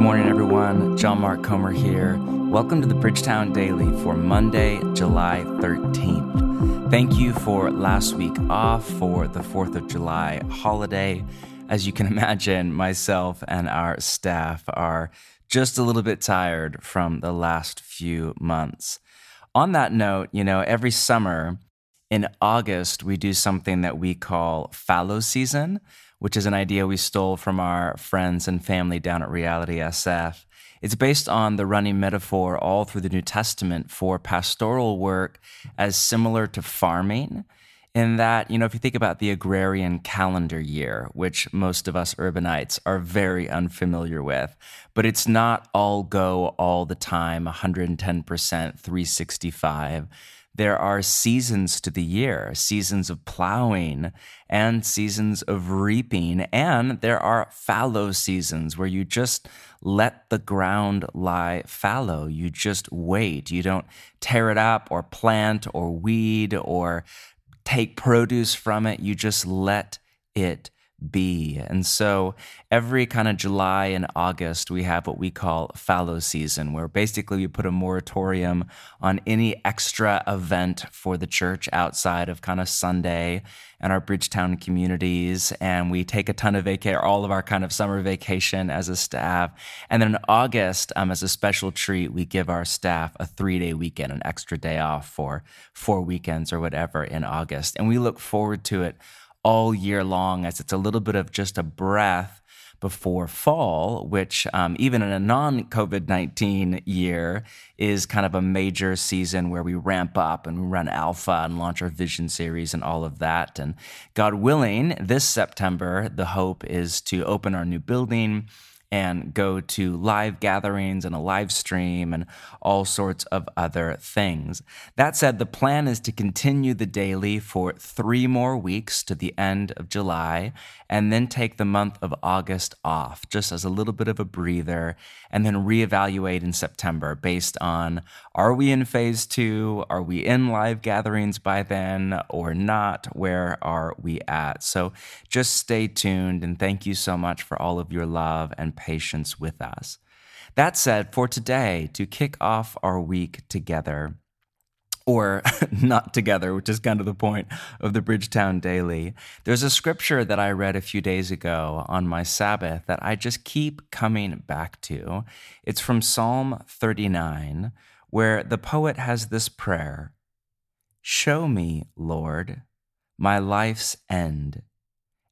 Good morning, everyone. John Mark Comer here. Welcome to the Bridgetown Daily for Monday, July 13th. Thank you for last week off for the 4th of July holiday. As you can imagine, myself and our staff are just a little bit tired from the last few months. On that note, you know, every summer in August, we do something that we call fallow season which is an idea we stole from our friends and family down at Reality SF. It's based on the running metaphor all through the New Testament for pastoral work as similar to farming. In that, you know, if you think about the agrarian calendar year, which most of us urbanites are very unfamiliar with, but it's not all go all the time, 110%, 365 there are seasons to the year seasons of plowing and seasons of reaping. And there are fallow seasons where you just let the ground lie fallow. You just wait. You don't tear it up or plant or weed or take produce from it. You just let it be. And so every kind of July and August, we have what we call fallow season, where basically we put a moratorium on any extra event for the church outside of kind of Sunday and our Bridgetown communities. And we take a ton of vacation, all of our kind of summer vacation as a staff. And then in August, um, as a special treat, we give our staff a three day weekend, an extra day off for four weekends or whatever in August. And we look forward to it all year long, as it's a little bit of just a breath before fall, which um, even in a non COVID 19 year is kind of a major season where we ramp up and we run alpha and launch our vision series and all of that. And God willing, this September, the hope is to open our new building and go to live gatherings and a live stream and all sorts of other things. That said, the plan is to continue the daily for three more weeks to the end of July and then take the month of August off just as a little bit of a breather and then reevaluate in September based on are we in phase two? Are we in live gatherings by then or not? Where are we at? So just stay tuned and thank you so much for all of your love and patience with us. That said, for today, to kick off our week together, or not together, which is kind of the point of the Bridgetown Daily. There's a scripture that I read a few days ago on my Sabbath that I just keep coming back to. It's from Psalm 39, where the poet has this prayer Show me, Lord, my life's end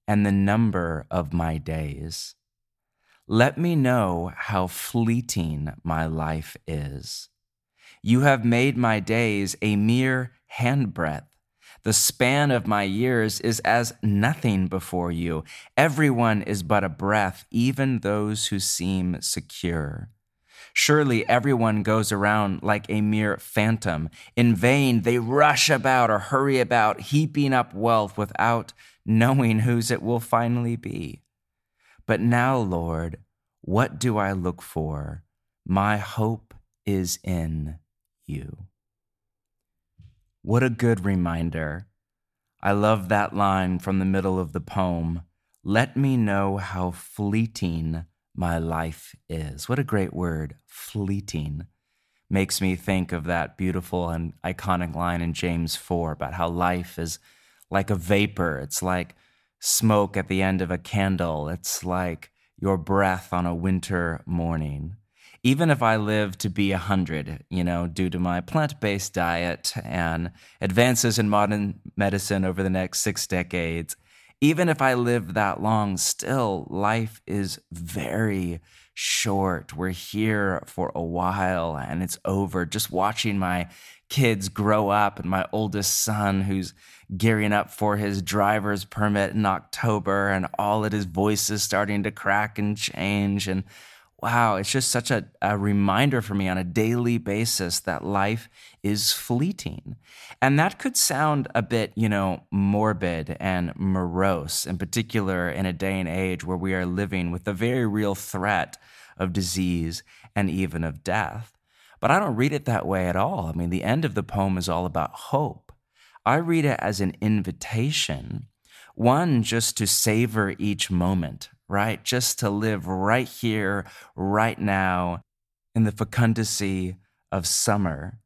and the number of my days let me know how fleeting my life is. You have made my days a mere handbreadth. The span of my years is as nothing before you. Everyone is but a breath, even those who seem secure. Surely everyone goes around like a mere phantom. In vain, they rush about or hurry about, heaping up wealth without knowing whose it will finally be. But now, Lord, what do I look for? My hope is in you. What a good reminder. I love that line from the middle of the poem. Let me know how fleeting my life is. What a great word, fleeting. Makes me think of that beautiful and iconic line in James 4 about how life is like a vapor. It's like smoke at the end of a candle. It's like your breath on a winter morning. Even if I live to be a hundred, you know, due to my plant based diet and advances in modern medicine over the next six decades, even if I live that long, still life is very short. We're here for a while and it's over. Just watching my kids grow up and my oldest son who's gearing up for his driver's permit in October and all of his voices starting to crack and change and wow it's just such a, a reminder for me on a daily basis that life is fleeting and that could sound a bit you know morbid and morose in particular in a day and age where we are living with the very real threat of disease and even of death but I don't read it that way at all. I mean, the end of the poem is all about hope. I read it as an invitation, one, just to savor each moment, right? Just to live right here, right now, in the fecundity of summer,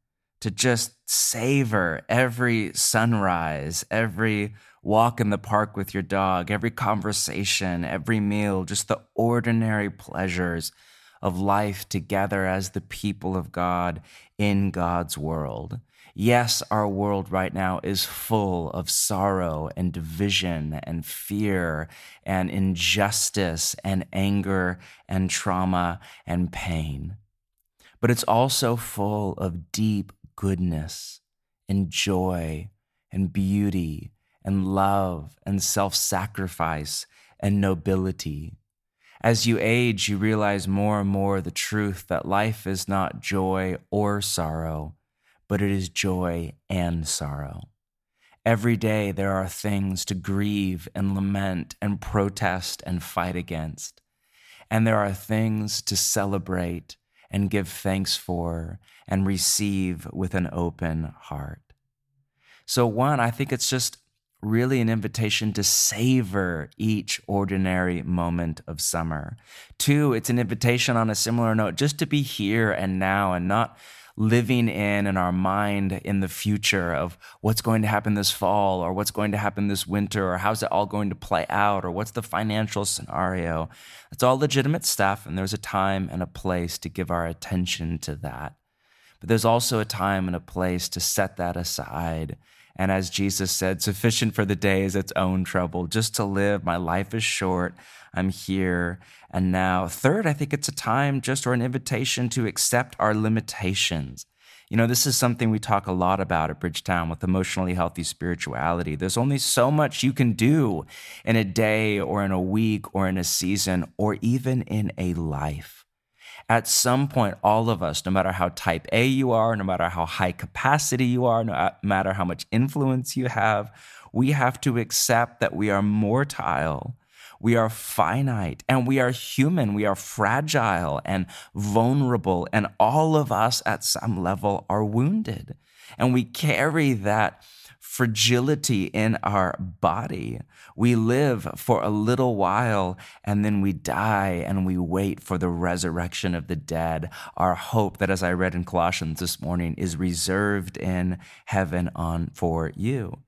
to just savor every sunrise, every walk in the park with your dog, every conversation, every meal, just the ordinary pleasures of life together as the people of God in God's world. Yes, our world right now is full of sorrow and division and fear and injustice and anger and trauma and pain. But it's also full of deep goodness and joy and beauty and love and self sacrifice and nobility. As you age, you realize more and more the truth that life is not joy or sorrow, but it is joy and sorrow. Every day there are things to grieve and lament and protest and fight against. And there are things to celebrate and give thanks for and receive with an open heart. So, one, I think it's just really an invitation to savor each ordinary moment of summer. Two, it's an invitation on a similar note just to be here and now and not living in in our mind in the future of what's going to happen this fall or what's going to happen this winter or how's it all going to play out or what's the financial scenario. It's all legitimate stuff and there's a time and a place to give our attention to that. But there's also a time and a place to set that aside and as Jesus said, sufficient for the day is its own trouble. Just to live, my life is short. I'm here and now. Third, I think it's a time just or an invitation to accept our limitations. You know, this is something we talk a lot about at Bridgetown with emotionally healthy spirituality. There's only so much you can do in a day or in a week or in a season or even in a life. At some point, all of us, no matter how type A you are, no matter how high capacity you are, no uh, matter how much influence you have, we have to accept that we are mortal. We are finite and we are human. We are fragile and vulnerable. And all of us at some level are wounded. And we carry that fragility in our body. We live for a little while and then we die and we wait for the resurrection of the dead. Our hope that, as I read in Colossians this morning, is reserved in heaven on for you.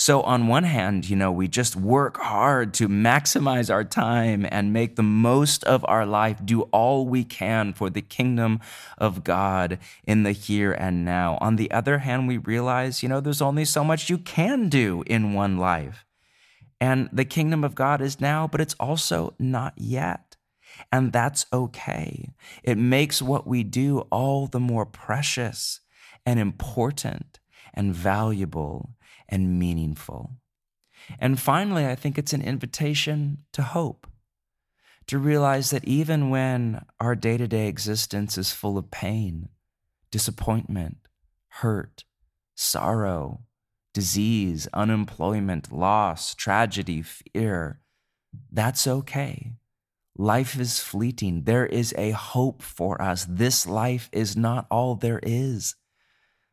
So, on one hand, you know, we just work hard to maximize our time and make the most of our life, do all we can for the kingdom of God in the here and now. On the other hand, we realize, you know, there's only so much you can do in one life. And the kingdom of God is now, but it's also not yet. And that's okay. It makes what we do all the more precious and important and valuable and meaningful. And finally, I think it's an invitation to hope, to realize that even when our day to day existence is full of pain, disappointment, hurt, sorrow, disease, unemployment, loss, tragedy, fear, that's okay. Life is fleeting. There is a hope for us. This life is not all there is.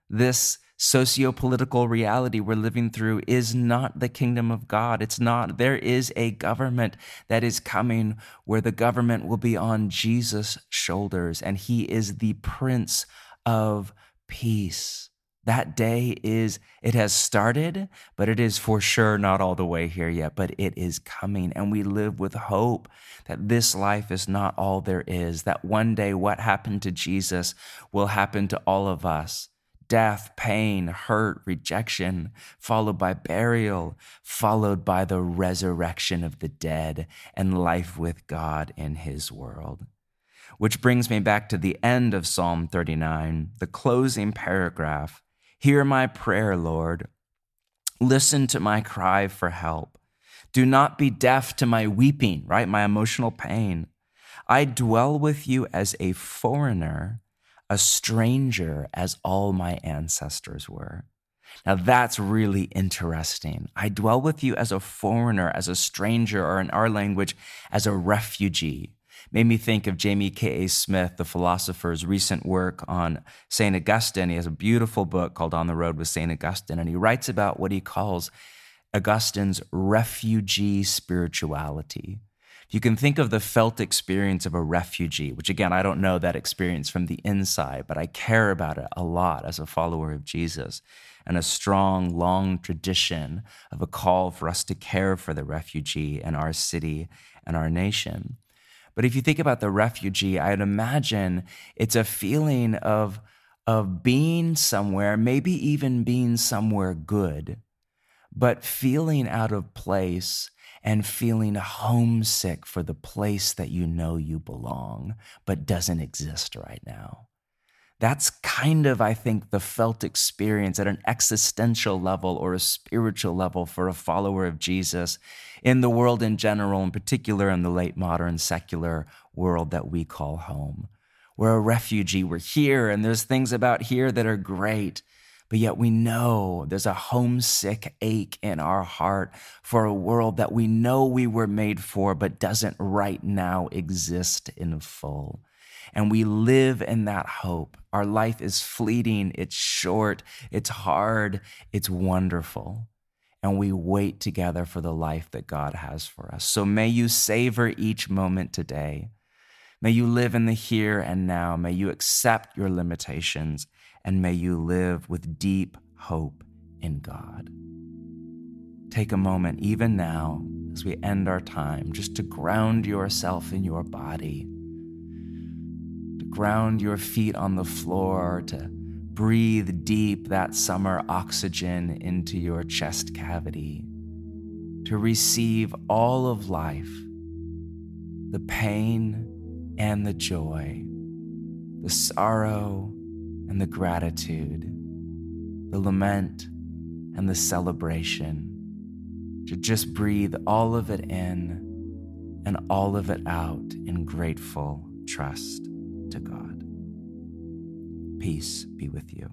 This socio-political reality we're living through is not the kingdom of God. It's not. There is a government that is coming where the government will be on Jesus' shoulders, and he is the Prince of Peace. That day is, it has started, but it is for sure not all the way here yet, but it is coming. And we live with hope that this life is not all there is, that one day what happened to Jesus will happen to all of us death, pain, hurt, rejection, followed by burial, followed by the resurrection of the dead and life with God in his world. Which brings me back to the end of Psalm 39, the closing paragraph. Hear my prayer, Lord. Listen to my cry for help. Do not be deaf to my weeping, right? My emotional pain. I dwell with you as a foreigner a stranger as all my ancestors were. Now that's really interesting. I dwell with you as a foreigner, as a stranger, or in our language, as a refugee. Made me think of Jamie K.A. Smith, the philosopher's recent work on St. Augustine. He has a beautiful book called On the Road with St. Augustine, and he writes about what he calls Augustine's refugee spirituality You can think of the felt experience of a refugee, which again, I don't know that experience from the inside, but I care about it a lot as a follower of Jesus and a strong, long tradition of a call for us to care for the refugee in our city and our nation. But if you think about the refugee, I'd imagine it's a feeling of, of being somewhere, maybe even being somewhere good, but feeling out of place and feeling homesick for the place that you know you belong, but doesn't exist right now. That's kind of, I think, the felt experience at an existential level or a spiritual level for a follower of Jesus in the world in general, in particular in the late modern secular world that we call home. We're a refugee, we're here, and there's things about here that are great. But yet we know there's a homesick ache in our heart for a world that we know we were made for, but doesn't right now exist in full. And we live in that hope. Our life is fleeting, it's short, it's hard, it's wonderful. And we wait together for the life that God has for us. So may you savor each moment today. May you live in the here and now. May you accept your limitations and may you live with deep hope in God. Take a moment, even now, as we end our time, just to ground yourself in your body, to ground your feet on the floor, to breathe deep that summer oxygen into your chest cavity, to receive all of life the pain and the joy, the sorrow and the gratitude, the lament and the celebration, to just breathe all of it in and all of it out in grateful trust to God. Peace be with you.